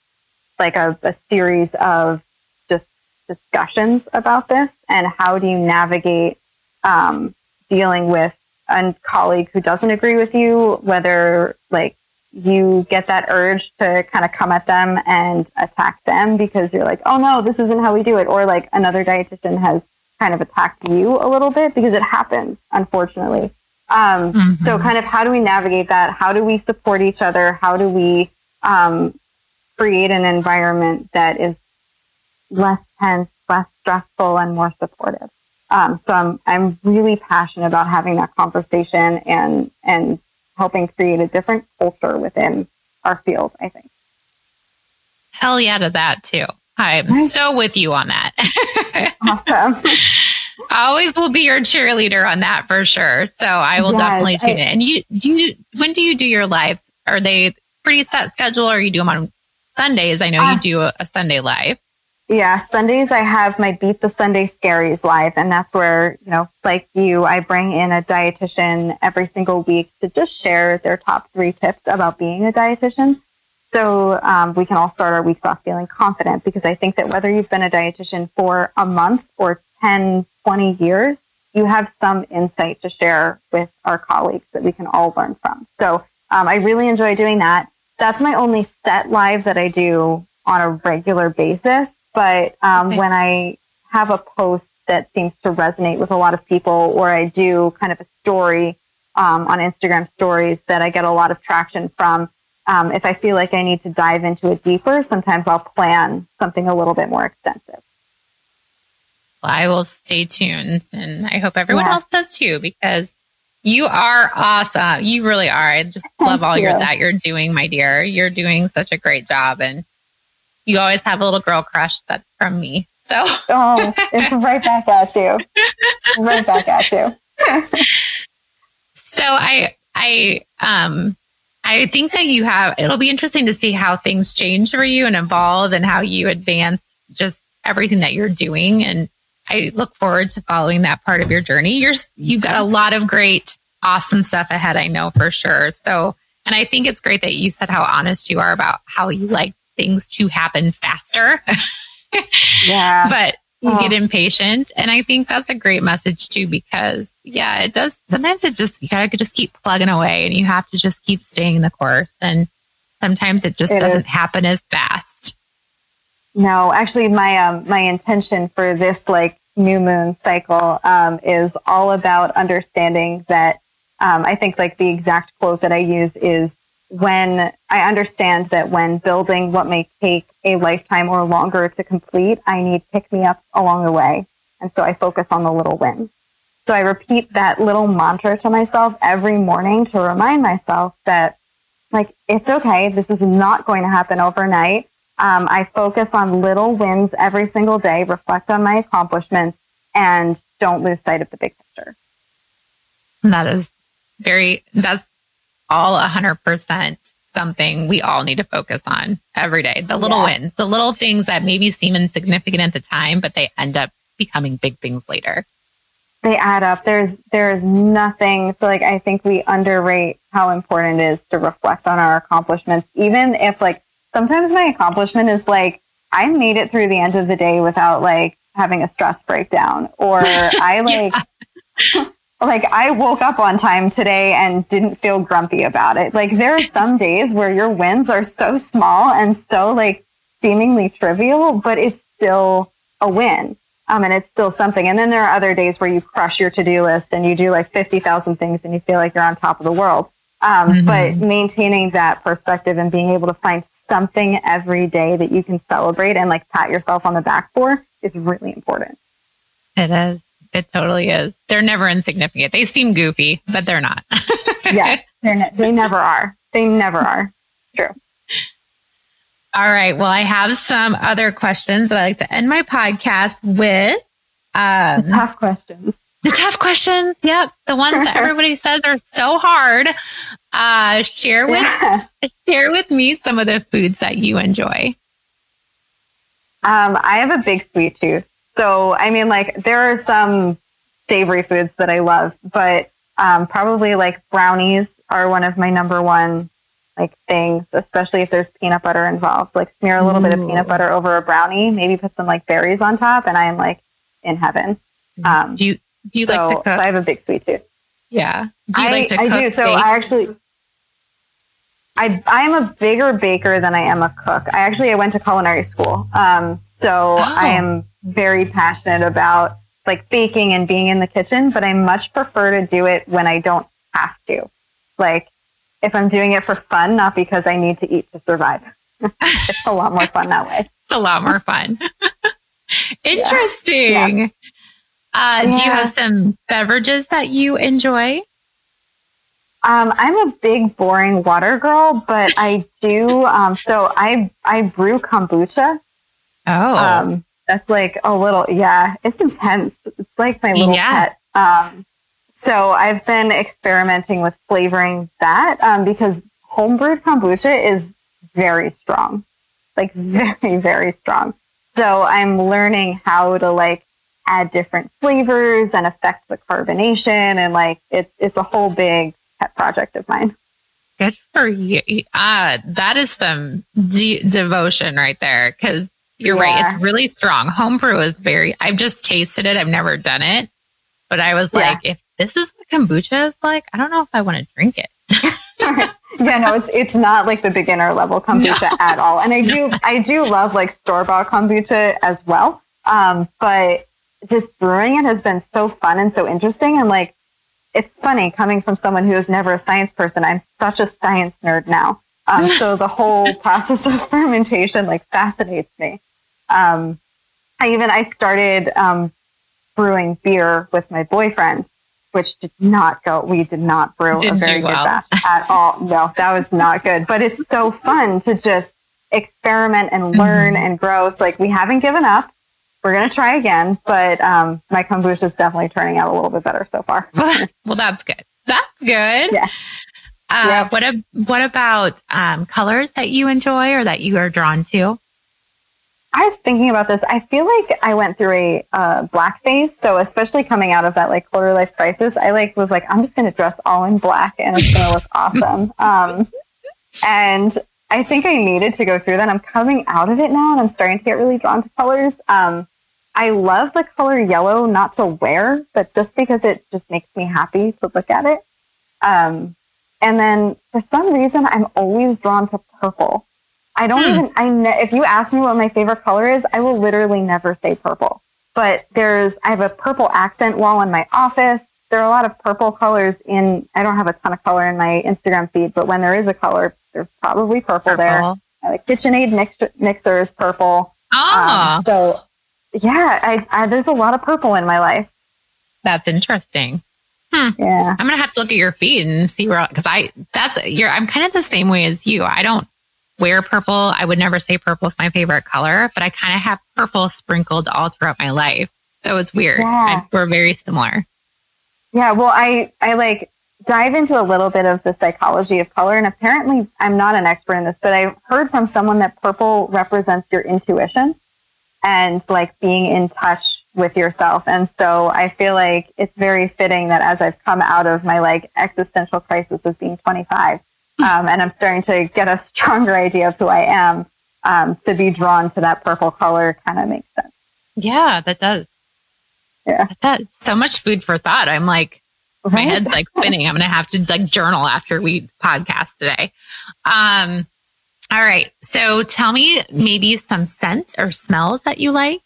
like a, a series of just discussions about this and how do you navigate um, dealing with a colleague who doesn't agree with you, whether like you get that urge to kind of come at them and attack them because you're like, oh no, this isn't how we do it. Or like another dietitian has kind of attacked you a little bit because it happens, unfortunately. Um, mm-hmm. So kind of how do we navigate that? How do we support each other? How do we um, create an environment that is less tense, less stressful, and more supportive. Um, so I'm I'm really passionate about having that conversation and and helping create a different culture within our field. I think. Hell yeah to that too. I'm so with you on that. (laughs) awesome. I always will be your cheerleader on that for sure. So I will yes, definitely tune I, in. And you do you when do you do your lives? Are they pretty set schedule or you do them on Sundays? I know uh, you do a, a, Sunday live. Yeah, Sundays I have my Beat the Sunday Scaries live, and that's where, you know, like you, I bring in a dietitian every single week to just share their top three tips about being a dietitian. So um, we can all start our weeks off feeling confident because I think that whether you've been a dietitian for a month or 10, 20 years, you have some insight to share with our colleagues that we can all learn from. So um, I really enjoy doing that. That's my only set live that I do on a regular basis. But um, okay. when I have a post that seems to resonate with a lot of people, or I do kind of a story um, on Instagram stories that I get a lot of traction from, um, if I feel like I need to dive into it deeper, sometimes I'll plan something a little bit more extensive. Well, I will stay tuned, and I hope everyone yeah. else does too, because you are awesome. You really are. I just Thank love all you. your that you're doing, my dear. You're doing such a great job, and you always have a little girl crush that's from me. So oh, (laughs) it's right back at you. Right back at you. so I I um I think that you have it'll be interesting to see how things change for you and evolve and how you advance just everything that you're doing and I look forward to following that part of your journey. You're you've got a lot of great awesome stuff ahead, I know for sure. So and I think it's great that you said how honest you are about how you like things to happen faster. (laughs) yeah. But you oh. get impatient. And I think that's a great message too, because yeah, it does. Sometimes it just, you gotta just keep plugging away and you have to just keep staying the course. And sometimes it just it doesn't is. happen as fast. No, actually my, um, my intention for this like new moon cycle, um, is all about understanding that, um, I think like the exact quote that I use is when I understand that when building what may take a lifetime or longer to complete, I need pick me ups along the way. And so I focus on the little wins. So I repeat that little mantra to myself every morning to remind myself that like, it's okay. This is not going to happen overnight. Um, I focus on little wins every single day, reflect on my accomplishments and don't lose sight of the big picture. That is very, that's all 100% something we all need to focus on every day. The little yeah. wins, the little things that maybe seem insignificant at the time, but they end up becoming big things later. They add up. There's there's nothing so like I think we underrate how important it is to reflect on our accomplishments. Even if like sometimes my accomplishment is like I made it through the end of the day without like having a stress breakdown or (laughs) I like like I woke up on time today and didn't feel grumpy about it. Like there are some days where your wins are so small and so like seemingly trivial, but it's still a win. Um, and it's still something. And then there are other days where you crush your to-do list and you do like 50,000 things and you feel like you're on top of the world. Um, mm-hmm. but maintaining that perspective and being able to find something every day that you can celebrate and like pat yourself on the back for is really important. It is. It totally is. They're never insignificant. They seem goofy, but they're not. (laughs) yeah, they're ne- they never are. They never are. True. All right. Well, I have some other questions that I like to end my podcast with. Um, the tough questions. The tough questions. Yep. The ones that (laughs) everybody says are so hard. Uh, share with, yeah. (laughs) share with me some of the foods that you enjoy. Um, I have a big sweet tooth. So, I mean, like, there are some savory foods that I love, but um, probably like brownies are one of my number one like things, especially if there's peanut butter involved. Like, smear a little Ooh. bit of peanut butter over a brownie, maybe put some like berries on top, and I am like in heaven. Mm-hmm. Um, do you do you so, like to cook? So I have a big sweet tooth. Yeah. Do you I, like to cook? I do. So bake? I actually. I, I'm a bigger baker than I am a cook. I actually I went to culinary school. Um, so oh. I am very passionate about like baking and being in the kitchen, but I much prefer to do it when I don't have to. Like if I'm doing it for fun, not because I need to eat to survive. (laughs) it's a lot more fun that way. It's a lot more fun. (laughs) Interesting. Yeah. Uh, yeah. Do you have some beverages that you enjoy? Um, I'm a big boring water girl, but I do. Um, so I I brew kombucha. Oh. Um, that's like a little, yeah, it's intense. It's like my little yeah. pet. Um, so I've been experimenting with flavoring that um, because homebrewed kombucha is very strong, like (laughs) very, very strong. So I'm learning how to like add different flavors and affect the carbonation. And like, it's, it's a whole big pet project of mine. Good for you. Uh, that is some de- devotion right there. Cause you're yeah. right. It's really strong. Homebrew is very, I've just tasted it. I've never done it, but I was like, yeah. if this is what kombucha is like, I don't know if I want to drink it. (laughs) yeah, no, it's it's not like the beginner level kombucha no. at all. And I (laughs) do I do love like store bought kombucha as well. Um, but just brewing it has been so fun and so interesting. And like, it's funny coming from someone who is never a science person. I'm such a science nerd now. Um, (laughs) so the whole process of fermentation like fascinates me. Um, I even I started um, brewing beer with my boyfriend, which did not go. We did not brew Didn't a very good well. batch at (laughs) all. No, that was not good. But it's so fun to just experiment and learn mm-hmm. and grow. So like we haven't given up. We're gonna try again, but um, my kombucha is definitely turning out a little bit better so far. (laughs) well, that's good. That's good. Yeah. Uh, yeah. What a, what about um, colors that you enjoy or that you are drawn to? I was thinking about this. I feel like I went through a uh, black phase. So especially coming out of that like quarter life crisis, I like was like, I'm just going to dress all in black and it's going to look awesome. (laughs) Um, and I think I needed to go through that. I'm coming out of it now and I'm starting to get really drawn to colors. Um, I love the color yellow, not to wear, but just because it just makes me happy to look at it. Um, and then for some reason, I'm always drawn to purple. I don't hmm. even, I, ne- if you ask me what my favorite color is, I will literally never say purple. But there's, I have a purple accent wall in my office. There are a lot of purple colors in, I don't have a ton of color in my Instagram feed, but when there is a color, there's probably purple, purple. there. The KitchenAid mixer, mixer is purple. Oh. Um, so yeah, I, I, there's a lot of purple in my life. That's interesting. Hmm. Yeah. I'm gonna have to look at your feed and see where because I that's you're I'm kind of the same way as you. I don't wear purple. I would never say purple is my favorite color, but I kind of have purple sprinkled all throughout my life. So it's weird. Yeah. I, we're very similar. Yeah. Well, I, I like dive into a little bit of the psychology of color. And apparently I'm not an expert in this, but I heard from someone that purple represents your intuition and like being in touch with yourself. And so I feel like it's very fitting that as I've come out of my like existential crisis of being 25, um, and I'm starting to get a stronger idea of who I am. Um, to be drawn to that purple color kind of makes sense. Yeah, that does. Yeah, that's so much food for thought. I'm like, my head's like spinning. I'm gonna have to like journal after we podcast today. Um, all right. So tell me maybe some scents or smells that you like.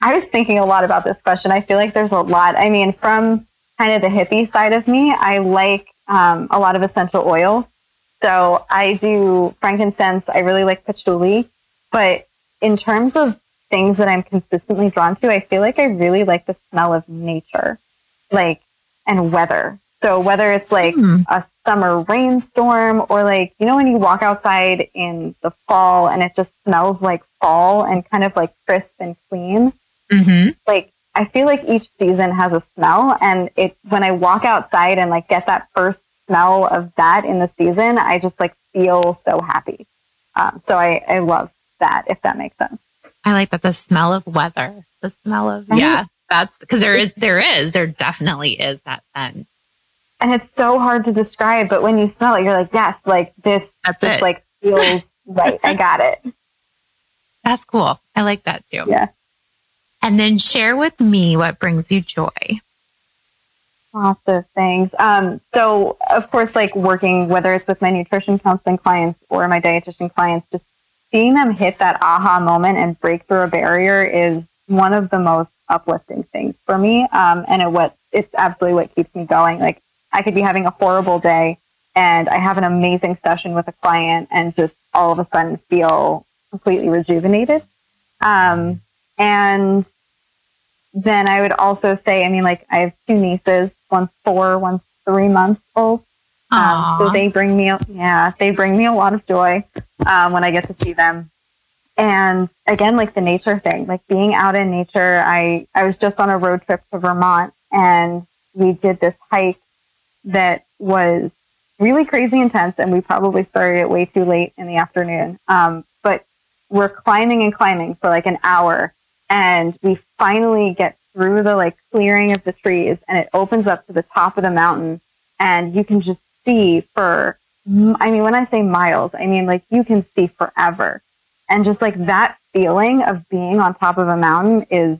I was thinking a lot about this question. I feel like there's a lot. I mean, from kind of the hippie side of me, I like um, a lot of essential oils. So I do frankincense. I really like patchouli. But in terms of things that I'm consistently drawn to, I feel like I really like the smell of nature, like, and weather. So whether it's like mm. a summer rainstorm or like, you know, when you walk outside in the fall and it just smells like fall and kind of like crisp and clean. Mm-hmm. Like I feel like each season has a smell and it, when I walk outside and like get that first smell of that in the season, I just like feel so happy. Um, so I, I love that, if that makes sense. I like that the smell of weather, the smell of, yeah, that's because there is, there is, there definitely is that scent. And it's so hard to describe, but when you smell it, you're like, yes, like this, that's just it. like feels (laughs) right. I got it. That's cool. I like that too. Yeah. And then share with me what brings you joy. Lots of things. Um, so, of course, like working, whether it's with my nutrition counseling clients or my dietitian clients, just seeing them hit that aha moment and break through a barrier is one of the most uplifting things for me. Um, and it what it's absolutely what keeps me going. Like I could be having a horrible day and I have an amazing session with a client and just all of a sudden feel completely rejuvenated. Um, and then I would also say, I mean, like I have two nieces, one's four, one's three months old. Um, so they bring me, yeah, they bring me a lot of joy um, when I get to see them. And again, like the nature thing, like being out in nature. I I was just on a road trip to Vermont, and we did this hike that was really crazy intense, and we probably started it way too late in the afternoon. Um, but we're climbing and climbing for like an hour and we finally get through the like clearing of the trees and it opens up to the top of the mountain and you can just see for I mean when I say miles, I mean like you can see forever. And just like that feeling of being on top of a mountain is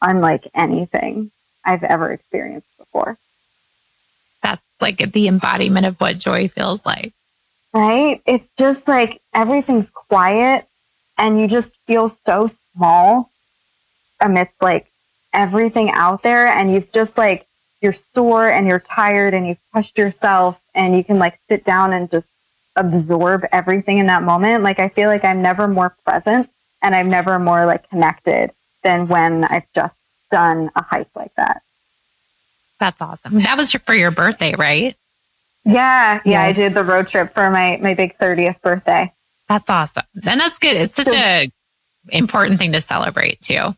unlike anything I've ever experienced before. That's like the embodiment of what joy feels like. Right? It's just like everything's quiet and you just feel so small amidst like everything out there and you've just like you're sore and you're tired and you've pushed yourself and you can like sit down and just absorb everything in that moment. Like I feel like I'm never more present and I'm never more like connected than when I've just done a hike like that. That's awesome. That was for your birthday, right? Yeah, yeah, yes. I did the road trip for my my big 30th birthday. That's awesome. And that's good. It's such so, a important thing to celebrate too.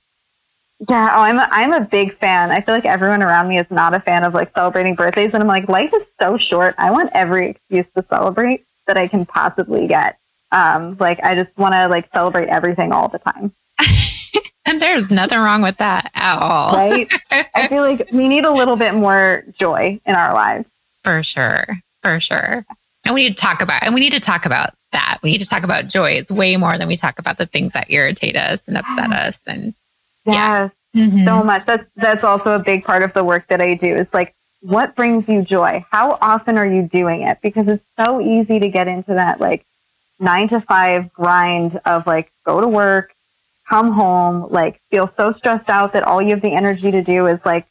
Yeah, oh, I'm a, I'm a big fan. I feel like everyone around me is not a fan of like celebrating birthdays, and I'm like, life is so short. I want every excuse to celebrate that I can possibly get. Um, like I just want to like celebrate everything all the time. (laughs) and there's nothing wrong with that at all. right? I feel like we need a little bit more joy in our lives. For sure. For sure. And we need to talk about and we need to talk about that. We need to talk about joy. It's way more than we talk about the things that irritate us and upset us and Yes, yeah. mm-hmm. so much. That's that's also a big part of the work that I do. Is like, what brings you joy? How often are you doing it? Because it's so easy to get into that like nine to five grind of like go to work, come home, like feel so stressed out that all you have the energy to do is like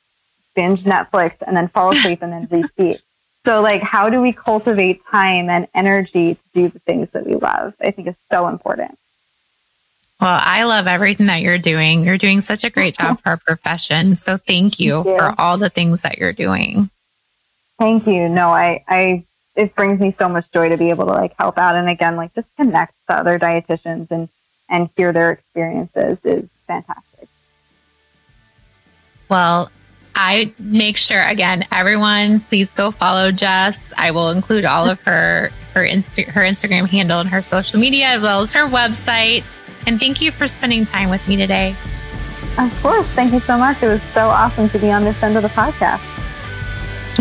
binge Netflix and then fall asleep and then (laughs) repeat. So like how do we cultivate time and energy to do the things that we love? I think is so important. Well, I love everything that you're doing. You're doing such a great job for our profession. So thank you, thank you, for all the things that you're doing. Thank you. No, I, I, it brings me so much joy to be able to like help out and again, like just connect to other dietitians and, and hear their experiences is fantastic. Well, I make sure again, everyone, please go follow Jess. I will include all of her her Insta- her Instagram handle and her social media as well as her website. And thank you for spending time with me today. Of course. Thank you so much. It was so awesome to be on this end of the podcast.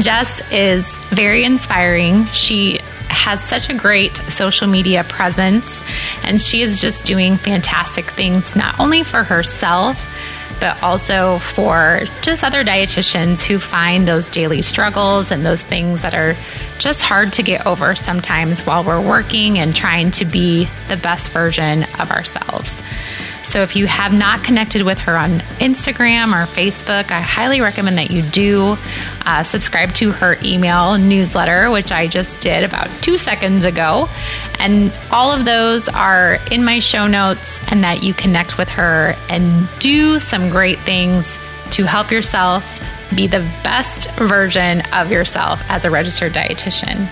Jess is very inspiring. She has such a great social media presence, and she is just doing fantastic things, not only for herself, but also for just other dietitians who find those daily struggles and those things that are just hard to get over sometimes while we're working and trying to be the best version of ourselves. So if you have not connected with her on Instagram or Facebook, I highly recommend that you do uh, subscribe to her email newsletter, which I just did about two seconds ago. And all of those are in my show notes, and that you connect with her and do some great things to help yourself be the best version of yourself as a registered dietitian.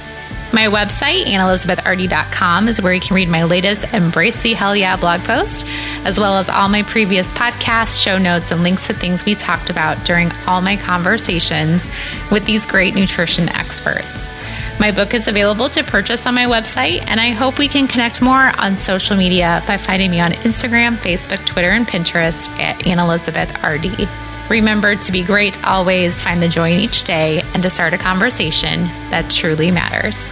My website, annelizabethardy.com, is where you can read my latest Embrace the Hell Yeah blog post, as well as all my previous podcasts, show notes, and links to things we talked about during all my conversations with these great nutrition experts. My book is available to purchase on my website, and I hope we can connect more on social media by finding me on Instagram, Facebook, Twitter, and Pinterest at Anne Elizabeth RD. Remember to be great always, find the joy in each day, and to start a conversation that truly matters.